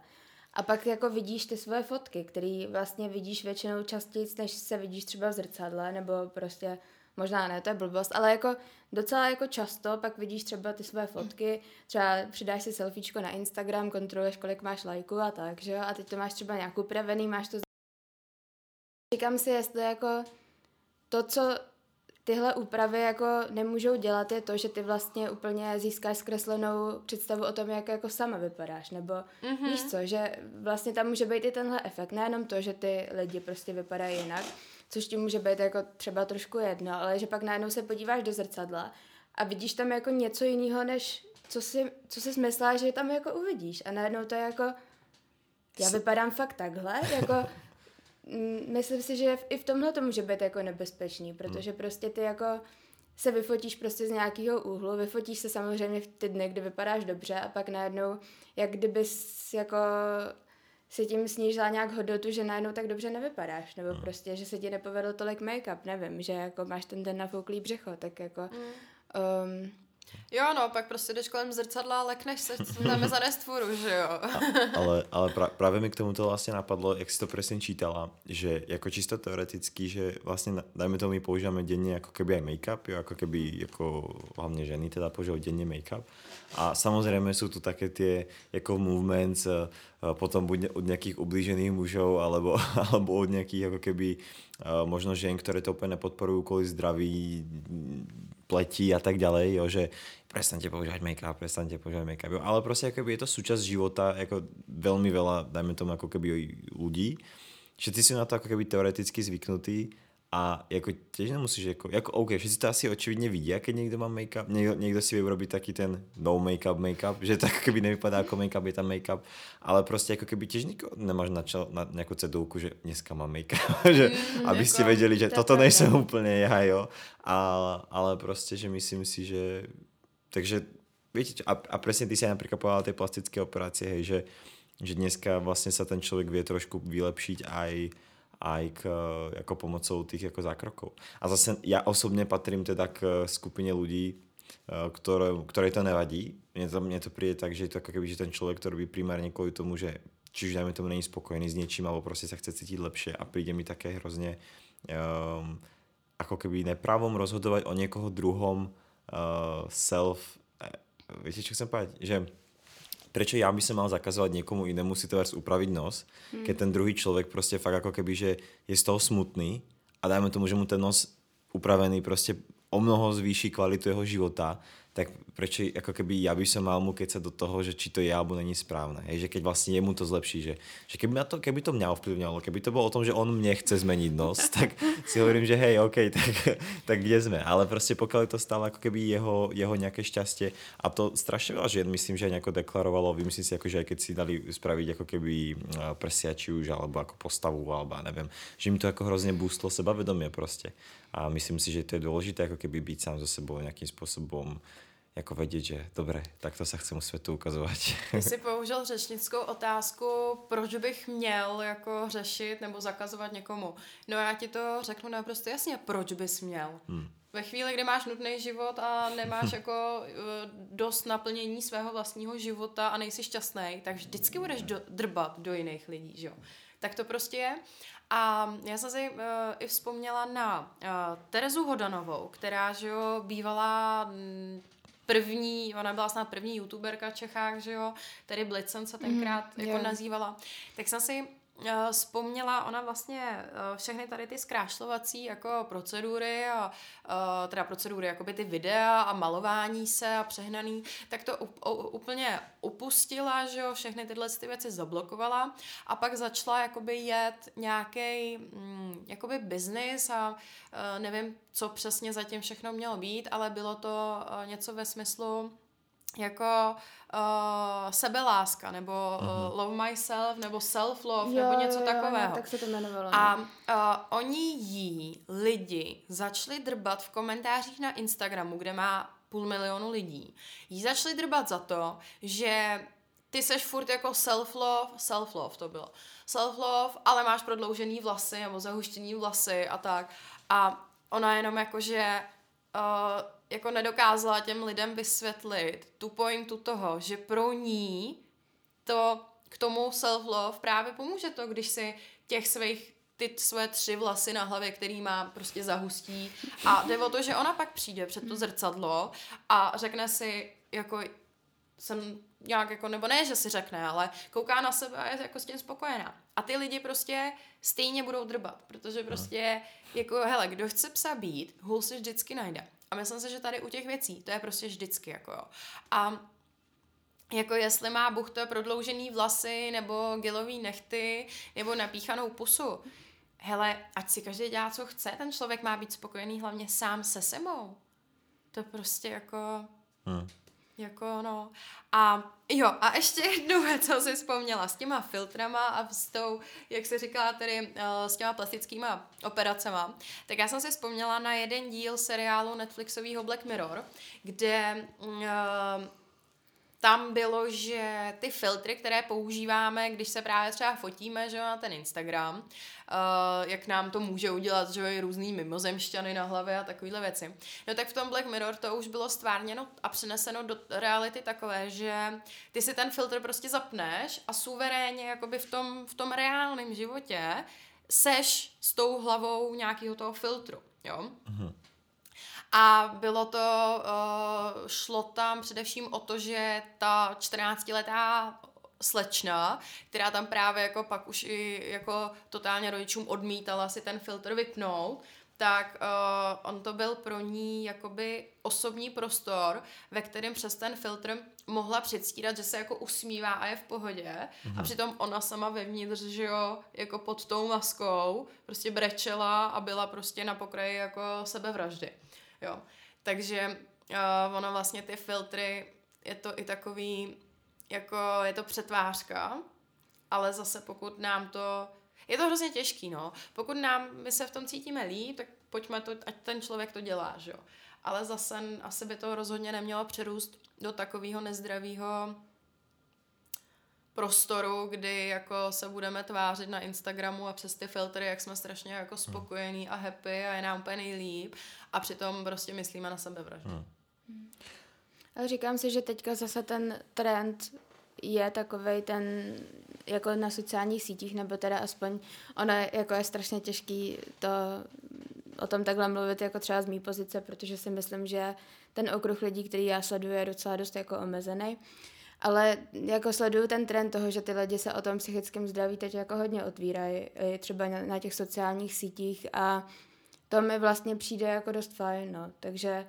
A pak jako vidíš ty svoje fotky, které vlastně vidíš většinou častěji, než se vidíš třeba v zrcadle, nebo prostě možná ne, to je blbost, ale jako docela jako často pak vidíš třeba ty své fotky, třeba přidáš si selfiečko na Instagram, kontroluješ, kolik máš lajků a tak, že jo, a teď to máš třeba nějak upravený, máš to Říkám si, jestli jako to, co tyhle úpravy jako nemůžou dělat, je to, že ty vlastně úplně získáš zkreslenou představu o tom, jak jako sama vypadáš, nebo mm-hmm. víš co, že vlastně tam může být i tenhle efekt, nejenom to, že ty lidi prostě vypadají jinak, což ti může být jako třeba trošku jedno, ale že pak najednou se podíváš do zrcadla a vidíš tam jako něco jiného, než co si, co si myslela, že tam jako uvidíš a najednou to je jako já vypadám fakt takhle, jako myslím si, že i v tomhle to může být jako nebezpečný, protože prostě ty jako se vyfotíš prostě z nějakého úhlu, vyfotíš se samozřejmě v ty dny, kdy vypadáš dobře a pak najednou, jak kdybys jako si tím snížila nějak hodnotu, že najednou tak dobře nevypadáš, nebo hmm. prostě, že se ti nepovedl tolik make-up, nevím, že jako máš ten den nafouklý břicho, tak jako um, Jo, no, pak prostě jdeš kolem zrcadla a lekneš se tam za stvůru, že jo. A, ale ale pra, právě mi k tomu to vlastně napadlo, jak si to přesně čítala, že jako čisto teoreticky, že vlastně, dajme tomu, my používáme denně jako keby aj make-up, jo, jako keby, jako hlavně ženy teda používají denně make-up. A samozřejmě jsou tu také ty jako movements, eh, potom buď od nějakých ublížených mužů, alebo, alebo od nějakých jako keby eh, možno žen, které to úplně nepodporují kvůli zdraví, pletí a tak ďalej, jo, že prestaňte používať make-up, prestaňte používať make-up, jo, ale prostě je to súčasť života, jako veľmi veľa, dajme tomu, ako keby ľudí, že ty si na to ako keby teoreticky zvyknutý a jako těž nemusíš, jako, jako OK, všichni to asi očividně vidí, keď někdo má make-up, někdo, někdo si vyrobí taky ten no make-up make-up, že tak keby nevypadá jako make-up, je tam make-up, ale prostě jako keby těž nikdo nemáš na, čel, na nějakou cedulku, že dneska mám make-up, že, mm, abyste jako, věděli, že to toto nejsem úplně já, jo, a, ale prostě, že myslím si, že, takže víte, a, a přesně ty si například povedala ty plastické operace, hej, že, že dneska vlastně se ten člověk vie trošku vylepšit aj aj k, jako pomocou těch jako zákroků. A zase já osobně patrím teda k skupině lidí, které, které to nevadí. Mně to, mně to přijde tak, že je to jako že ten člověk to robí primárně kvůli tomu, že čiže dajme tomu není spokojený s něčím, alebo prostě se chce cítit lepšie a přijde mi také hrozně um, ako keby rozhodovat o někoho druhom uh, self, víte, čo chcem povedať? Že prečo ja by som mal zakazovať niekomu inému si to upraviť nos, hmm. keď ten druhý človek prostě fakt ako keby, že je z toho smutný a dajme tomu, že mu ten nos upravený prostě o mnoho zvýší kvalitu jeho života, tak prečo ako keby ja by som mal mu kecať do toho, že či to je alebo není správne. Hej, že keď vlastne jemu to zlepší, že, že keby, to, keby to mňa ovplyvňovalo, keby to bolo o tom, že on mne chce zmeniť nos, tak si hovorím, že hej, OK, tak, tak kde sme. Ale prostě pokiaľ je to stále ako keby jeho, jeho nejaké šťastie a to strašne veľa žien myslím, že aj nejako deklarovalo, vymyslím si, ako, že aj keď si dali spraviť ako keby prsia či už, alebo ako postavu, alebo neviem, že mi to ako hrozne boostlo sebavedomie prostě. A myslím si, že to je dôležité ako keby byť sám so sebou nejakým spôsobom jako vědět, že dobré, tak to se chcem světu ukazovat. Ty jsi použil řečnickou otázku, proč bych měl jako řešit nebo zakazovat někomu. No já ti to řeknu naprosto jasně, proč bys měl. Hmm. Ve chvíli, kdy máš nutný život a nemáš jako eh, dost naplnění svého vlastního života a nejsi šťastný, tak vždycky budeš do, drbat do jiných lidí, že jo. Tak to prostě je. A já jsem si uh, i vzpomněla na uh, Terezu Hodanovou, která, že jo, bývala mm, první, ona byla snad první youtuberka v Čechách, že jo, tedy Blitzen se tenkrát mm, jako yeah. nazývala, tak jsem si vzpomněla, ona vlastně uh, všechny tady ty zkrášlovací jako procedury a uh, teda procedury, jakoby ty videa a malování se a přehnaný, tak to úplně upustila, že jo, všechny tyhle ty věci zablokovala a pak začala jakoby jet nějaký mm, jakoby business a nevím, co přesně zatím všechno mělo být, ale bylo to něco ve smyslu jako uh, sebeláska, nebo uh, love myself, nebo self-love, jo, nebo něco jo, takového. Jo, tak se to jmenovalo. A uh, oni jí lidi začali drbat v komentářích na Instagramu, kde má půl milionu lidí. Jí začali drbat za to, že ty seš furt jako self-love, self-love to bylo, self-love, ale máš prodloužený vlasy nebo zahuštěný vlasy a tak. A ona jenom jako, že uh, jako nedokázala těm lidem vysvětlit tu pointu toho, že pro ní to k tomu self-love právě pomůže to, když si těch svých ty své tři vlasy na hlavě, který má prostě zahustí a jde o to, že ona pak přijde před to zrcadlo a řekne si jako jsem nějak jako, nebo ne, že si řekne, ale kouká na sebe a je jako s tím spokojená. A ty lidi prostě stejně budou drbat, protože prostě jako, hele, kdo chce psa být, hůl si vždycky najde. A myslím si, že tady u těch věcí to je prostě vždycky jako jo. A jako jestli má buchto prodloužený vlasy, nebo gelový nechty, nebo napíchanou pusu. Hele, ať si každý dělá, co chce, ten člověk má být spokojený hlavně sám se sebou. To prostě jako... Hmm. Jako no. A jo, a ještě jednu věc, co si vzpomněla, s těma filtrama a s tou, jak se říká tedy, uh, s těma plastickýma operacema, tak já jsem si vzpomněla na jeden díl seriálu Netflixového Black Mirror, kde uh, tam bylo, že ty filtry, které používáme, když se právě třeba fotíme, že na ten Instagram, uh, jak nám to může udělat, že různý mimozemšťany na hlavě a takovéhle věci. No tak v tom Black Mirror to už bylo stvárněno a přeneseno do reality takové, že ty si ten filtr prostě zapneš a suverénně jakoby v tom, v tom reálném životě seš s tou hlavou nějakého toho filtru, jo. Uh-huh. A bylo to, uh, šlo tam především o to, že ta 14-letá slečna, která tam právě jako pak už i jako totálně rodičům odmítala si ten filtr vypnout, tak uh, on to byl pro ní jakoby osobní prostor, ve kterém přes ten filtr mohla předstírat, že se jako usmívá a je v pohodě mm-hmm. a mhm. přitom ona sama vevnitř, že jo, jako pod tou maskou prostě brečela a byla prostě na pokraji jako sebevraždy. Jo. Takže uh, ono vlastně ty filtry, je to i takový, jako je to přetvářka, ale zase pokud nám to, je to hrozně těžký, no. Pokud nám, my se v tom cítíme líp, tak pojďme to, ať ten člověk to dělá, že jo. Ale zase asi by to rozhodně nemělo přerůst do takového nezdravého prostoru, kdy jako se budeme tvářit na Instagramu a přes ty filtry, jak jsme strašně jako hmm. spokojení a happy a je nám úplně nejlíp a přitom prostě myslíme na sebe vraždu. Hmm. Ale říkám si, že teďka zase ten trend je takový ten jako na sociálních sítích, nebo teda aspoň ono jako je strašně těžký to o tom takhle mluvit jako třeba z mý pozice, protože si myslím, že ten okruh lidí, který já sleduju, je docela dost jako omezený. Ale jako sleduju ten trend toho, že ty lidi se o tom psychickém zdraví teď jako hodně otvírají, třeba na, těch sociálních sítích a to mi vlastně přijde jako dost fajn, no. Takže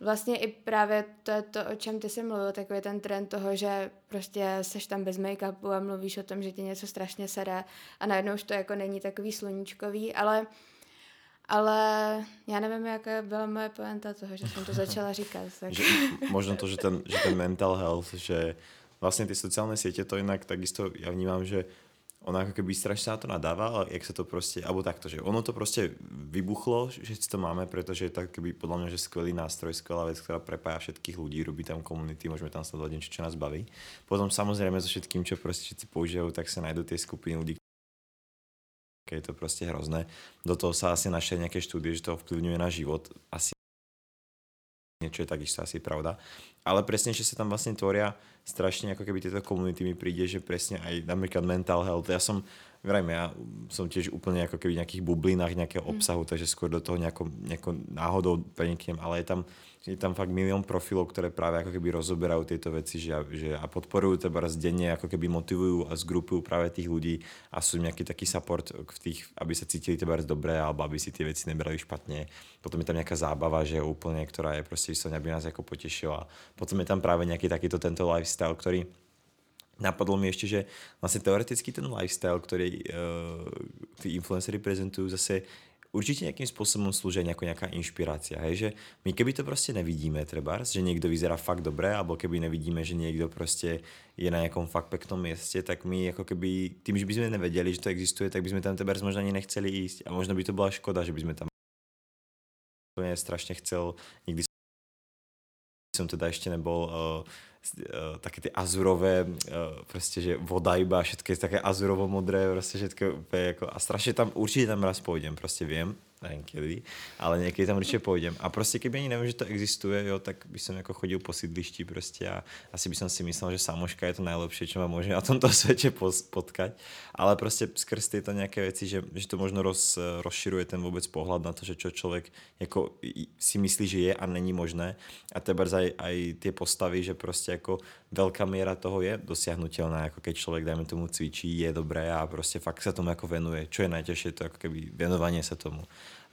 vlastně i právě to je to, o čem ty jsi mluvil, takový ten trend toho, že prostě seš tam bez make-upu a mluvíš o tom, že ti něco strašně sere a najednou už to jako není takový sluníčkový, ale ale já nevím, jaká byla moje poenta toho, že jsem to začala říkat. Tak. Že, možno to, že ten, že ten mental health, že vlastně ty sociální sítě to jinak takisto já vnímám, že ona ako keby strašne na to nadáva, ale jak sa to proste, alebo takto, že ono to proste vybuchlo, že si to máme, pretože je tak keby podľa mňa, že skvelý nástroj, skvelá vec, ktorá prepája všetkých ľudí, robí tam komunity, môžeme tam sledovať niečo, čo nás baví. Potom samozrejme so všetkým, čo proste všetci používajú, tak sa nájdú tie skupiny ľudí, je to proste hrozné. Do toho sa asi našli nejaké štúdie, že to ovplyvňuje na život. Asi niečo je takisto asi pravda. Ale presne, že sa tam vlastne tvoria strašne ako keby tieto komunity mi príde, že presne aj napríklad mental health. Ja som, vrajme, ja som tiež úplne ako keby v nejakých bublinách nejakého mm. obsahu, takže skôr do toho nejako, nejako náhodou preniknem, ale je tam je tam fakt milión profilov, ktoré práve ako keby rozoberajú tieto veci že, že a podporujú teba denne, ako keby motivujú a zgrupujú práve tých ľudí a sú nejaký taký support v tých, aby sa cítili teba dobre alebo aby si tie veci nebrali špatne. Potom je tam nejaká zábava, že úplne, ktorá je proste vyslovene, aby nás ako potešila. Potom je tam práve nejaký takýto tento lifestyle, ktorý Napadlo mi ešte, že vlastne teoreticky ten lifestyle, ktorý uh, tí influencery prezentujú, zase určitě nějakým způsobem slúžia jako nějaká inšpirácia, hej, že my keby to prostě nevidíme třeba, že někdo vyzerá fakt dobré, alebo keby nevidíme, že někdo prostě je na nějakom fakt peknom městě, tak my jako keby, tím, že bychom nevěděli, že to existuje, tak bychom tam třeba možná ani nechceli jíst. A možná by to byla škoda, že bychom tam strašně chcel, nikdy jsem teda ještě nebol uh, Eh, také ty azurové, eh, prostě, že voda iba, všetko je také azurovo-modré, prostě všetko úplně jako, a strašně tam, určitě tam raz půjdem, prostě vím, nevím ale někdy tam určitě půjdem. A prostě kdyby ani nevím, že to existuje, jo, tak by som jako chodil po sídlišti prostě a asi by som si myslel, že samoška je to nejlepší, čo ma může na tomto světě potkať. Ale prostě skrz tyto nějaké věci, že, že to možno roz, rozširuje ten vůbec pohled na to, že čo člověk jako si myslí, že je a není možné. A teba aj, aj tie postavy, že prostě jako velká míra toho je dosiahnutelná, jako keď člověk, dajme tomu, cvičí, je dobré a prostě fakt se tomu jako venuje. Čo je najtěžší, to jako keby věnovanie se tomu.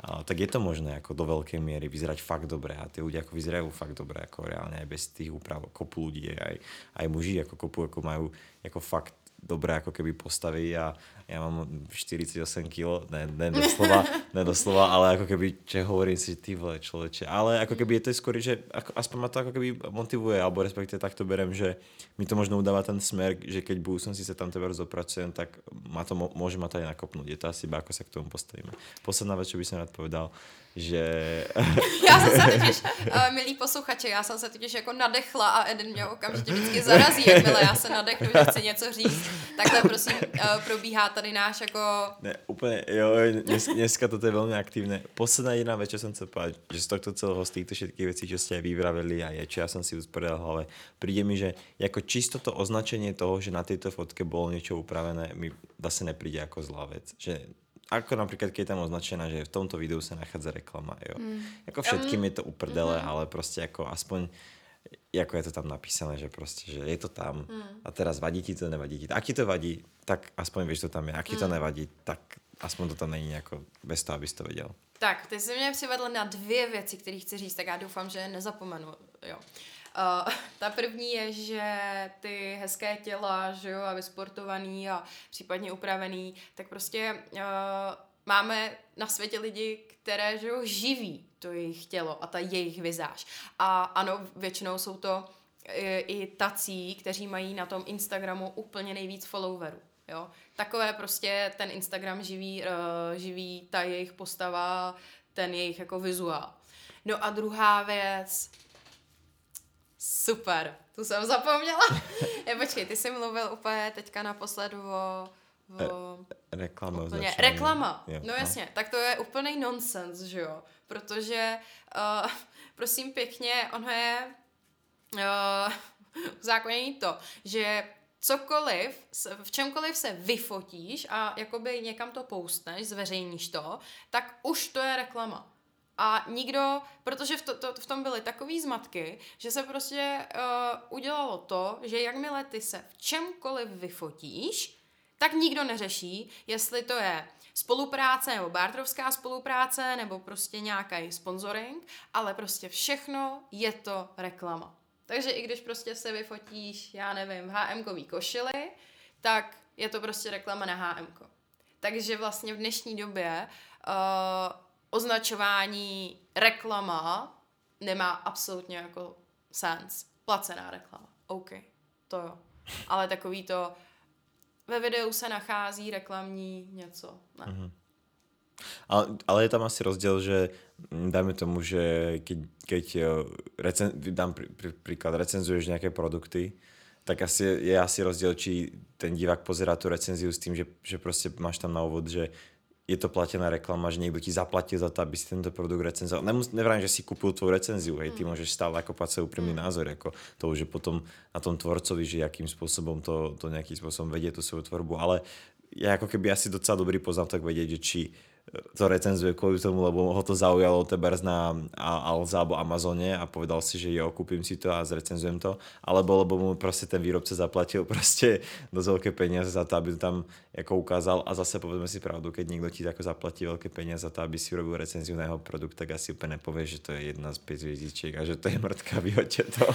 Tak je to možné jako do velké míry vyzerať fakt dobré. A ty ľudia jako vyzerajú fakt dobré, jako reálně aj bez tých úprav, kopu ľudí, aj, aj muži jako kopu, jako majú jako fakt dobré jako keby postavy a já mám 48 kg, ne, ne doslova, ne doslova, ale jako keby, če hovorím si, ty vole člověče, ale jako keby je to skoro, že ako, aspoň ma to jako keby motivuje, alebo respektive tak to berem, že mi to možno udává ten smer, že keď si se tam tebe dopracujem, tak má to, môže ma to aj nakopnúť. Je to asi iba, ako sa k tomu postavíme. Posledná vec, čo by som rád povedal, že... já jsem se totiž, uh, milí posluchači, já jsem se totiž jako nadechla a Eden mě okamžitě vždycky zarazí, jakmile já se nadechnu, že chci něco říct. Takhle prosím uh, probíhá tady náš jako... Ne, úplně, jo, dnes, dneska to je velmi aktivné. Posledná jedna čo jsem chcel povedať, že z tohto celého, z týchto všetkých vecí, čo ste vyvravili a je, čo ja som si usporiadal v hlave, príde mi, že jako čisto to označenie toho, že na tejto fotke bolo niečo upravené, mi zase nepríde ako zlá vec. Že ako napríklad, keď je tam označená, že v tomto videu sa nachádza reklama, jo. Mm. Jako všetkým je to uprdele, mm. ale prostě jako aspoň jako je to tam napísané, že prostě, že je to tam mm. a teraz vadí ti to, nevadí ti to. Ak ti to vadí, tak aspoň víš, to tam je. Ak ti mm. to nevadí, tak aspoň to tam není jako bez toho, abys to věděl. Tak, ty jsi mě přivedl na dvě věci, které chci říct, tak já doufám, že nezapomenu. Jo. Uh, ta první je, že ty hezké těla, že jo, a vysportovaný a případně upravený, tak prostě uh, máme na světě lidi, které, že jo, živí to jejich tělo a ta jejich vizáž. A ano, většinou jsou to i, i tací, kteří mají na tom Instagramu úplně nejvíc followerů. Jo? Takové prostě ten Instagram živí, uh, živí ta jejich postava, ten jejich jako vizuál. No a druhá věc, Super, tu jsem zapomněla. je, počkej, ty jsi mluvil úplně teďka naposled o... o reklama. Úplně, reklama, jo, no, no jasně, tak to je úplný nonsens, že jo, protože uh, prosím pěkně, ono je uh, zákonění to, že cokoliv, v čemkoliv se vyfotíš a jakoby někam to postneš, zveřejníš to, tak už to je reklama. A nikdo, protože v, to, to, v tom byly takový zmatky, že se prostě uh, udělalo to, že jakmile ty se v čemkoliv vyfotíš, tak nikdo neřeší, jestli to je spolupráce nebo bartrovská spolupráce nebo prostě nějaký sponsoring, ale prostě všechno je to reklama. Takže i když prostě se vyfotíš, já nevím, HM-kový košily, tak je to prostě reklama na HM. Takže vlastně v dnešní době uh, označování reklama nemá absolutně jako sens. Placená reklama. OK, to jo. Ale takový to ve videu se nachází reklamní něco. Ne. Mm-hmm. Ale, ale je tam asi rozdiel, že mm, dajme tomu, že keď, keď eh, recen, dám pr, pr, príklad, recenzuješ nejaké produkty, tak asi je asi rozdiel, či ten divák pozerá tu recenziu s tým, že, že prostě máš tam na úvod, že je to platená reklama, že niekto ti zaplatil za to, aby si tento produkt recenzoval. Nemus, nevrám, že si kúpil tvoju recenziu, hej, ty mm. môžeš stále ako pať svoj úprimný mm. názor, ako to už je potom na tom tvorcovi, že akým spôsobom to, to nejakým spôsobom vedie tú svoju tvorbu, ale ja ako keby asi docela dobrý poznám tak vedieť, že či to recenzuje kvôli tomu, lebo ho to zaujalo tebers na Alza alebo Amazone a povedal si, že jo, kúpim si to a zrecenzujem to, alebo lebo mu proste ten výrobca zaplatil proste dosť veľké peniaze za to, aby to tam jako ukázal a zase povedzme si pravdu, keď niekto ti tako zaplatí veľké peniaze za to, aby si urobil recenziu na jeho produkt, tak asi úplne nepovie, že to je jedna z 5 hviezdičiek a že to je mrtka, vyhoďte to.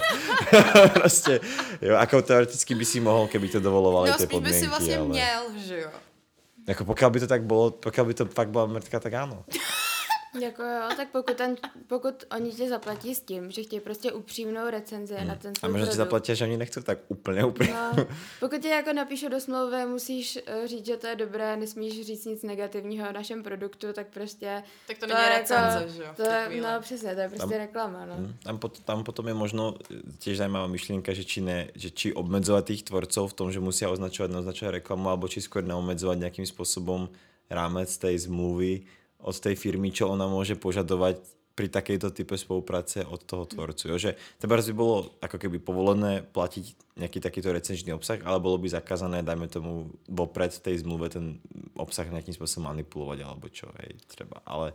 prostě, jo, ako teoreticky by si mohl, keby to dovolovali no, tie podmienky. No, by si vlastně ale... měl, že jo. Jako pokud by to tak bylo, pokud by to fakt byla mrtka, tak ano. Jako jo, tak pokud, ten, pokud oni tě zaplatí s tím, že chtějí prostě upřímnou recenzi hmm. na ten svůj A možná ti zaplatí, že oni nechcou tak úplně, úplně. No, pokud tě jako napíšu do smlouvy, musíš uh, říct, že to je dobré, nesmíš říct nic negativního o našem produktu, tak prostě... Tak to, to není recenze, jako, že jo? To je, no přesně, to je prostě tam, reklama, no. Hmm, tam, pot, tam potom je možno tiež zajímavá myšlienka, že či, ne, že či obmedzovat tých tvorcov v tom, že musí označovat, neoznačovat reklamu, alebo či skôr neobmedzovat nějakým způsobem rámec tej zmluvy, od tej firmy, čo ona môže požadovať pri takejto type spolupráce od toho tvorcu. Jo? Že teba by bolo ako keby povolené platiť nejaký takýto recenžný obsah, ale bolo by zakázané, dajme tomu, vopred tej zmluve ten obsah nejakým spôsobom manipulovať alebo čo, hej, treba. Ale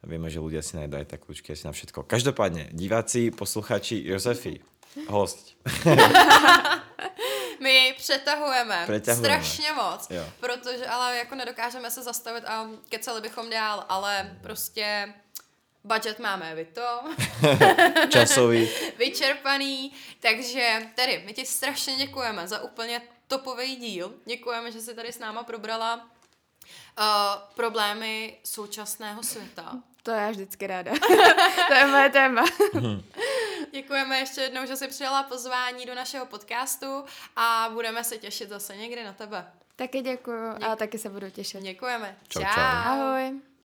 vieme, že ľudia si najdajú tak kľúčky asi na všetko. Každopádne, diváci, posluchači, Josefi, host. My přetahujeme, přetahujeme. strašně moc, jo. protože ale jako nedokážeme se zastavit a keceli bychom dál, ale prostě budget máme, vy to. Časový. Vyčerpaný, takže tedy my ti strašně děkujeme za úplně topový díl. Děkujeme, že jsi tady s náma probrala uh, problémy současného světa. To já vždycky ráda. to je moje téma. Děkujeme ještě jednou, že jsi přijala pozvání do našeho podcastu a budeme se těšit zase někdy na tebe. Taky děkuju a taky se budu těšit. Děkujeme. Čau, čau. čau. Ahoj.